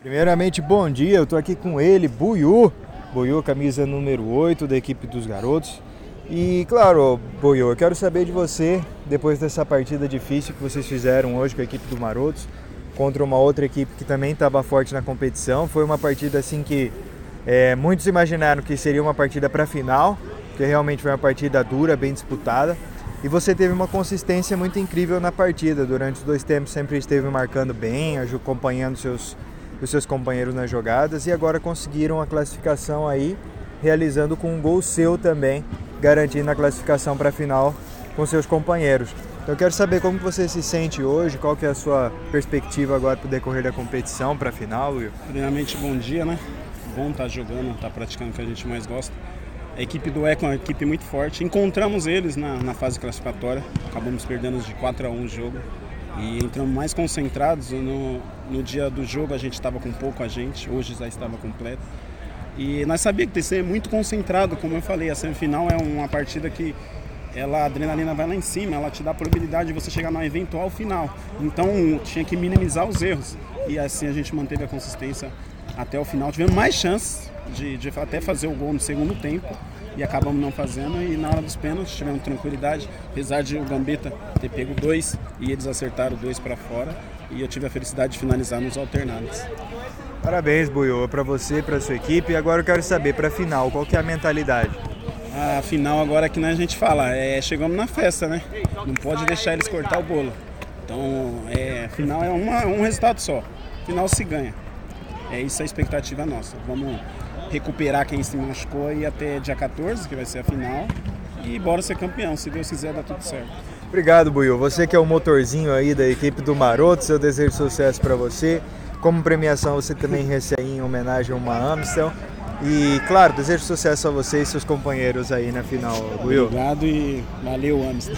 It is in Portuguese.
Primeiramente, bom dia. Eu tô aqui com ele, Buiu. Buiu, camisa número 8 da equipe dos garotos. E claro, Buiu, eu quero saber de você, depois dessa partida difícil que vocês fizeram hoje com a equipe do Marotos, contra uma outra equipe que também estava forte na competição. Foi uma partida assim que é, muitos imaginaram que seria uma partida para final, que realmente foi uma partida dura, bem disputada. E você teve uma consistência muito incrível na partida. Durante os dois tempos sempre esteve marcando bem, acompanhando seus, os seus companheiros nas jogadas e agora conseguiram a classificação aí, realizando com um gol seu também, garantindo a classificação para a final com seus companheiros. Então eu quero saber como você se sente hoje, qual que é a sua perspectiva agora para o decorrer da competição, para a final, Will? Primeiramente, bom dia, né? Bom estar tá jogando, estar tá praticando o que a gente mais gosta. A equipe do ECO é uma equipe muito forte. Encontramos eles na, na fase classificatória, acabamos perdendo de 4 a 1 o jogo e entramos mais concentrados. No, no dia do jogo a gente estava com pouco a gente, hoje já estava completo. E nós sabíamos que tem que ser muito concentrado, como eu falei, a semifinal é uma partida que ela, a adrenalina vai lá em cima, ela te dá a probabilidade de você chegar no eventual final. Então tinha que minimizar os erros. E assim a gente manteve a consistência até o final. Tivemos mais chances de, de até fazer o gol no segundo tempo e acabamos não fazendo. E na hora dos pênaltis tivemos tranquilidade, apesar de o Gambetta ter pego dois e eles acertaram dois para fora. E eu tive a felicidade de finalizar nos alternados. Parabéns, Buiô, para você e para sua equipe. E agora eu quero saber, para a final, qual que é a mentalidade? A final agora que a gente fala, é chegamos na festa, né? Não pode deixar eles cortar o bolo. Então, é, final é uma, um resultado só. Final se ganha. É isso a expectativa nossa. Vamos recuperar quem se machucou e até dia 14, que vai ser a final. E bora ser campeão. Se Deus quiser, dá tudo certo. Obrigado, Buiu. Você que é o motorzinho aí da equipe do Maroto, eu desejo sucesso para você. Como premiação, você também recebe em homenagem a uma Amstel. E, claro, desejo sucesso a você e seus companheiros aí na final, Buiu. Obrigado e valeu, Amstel.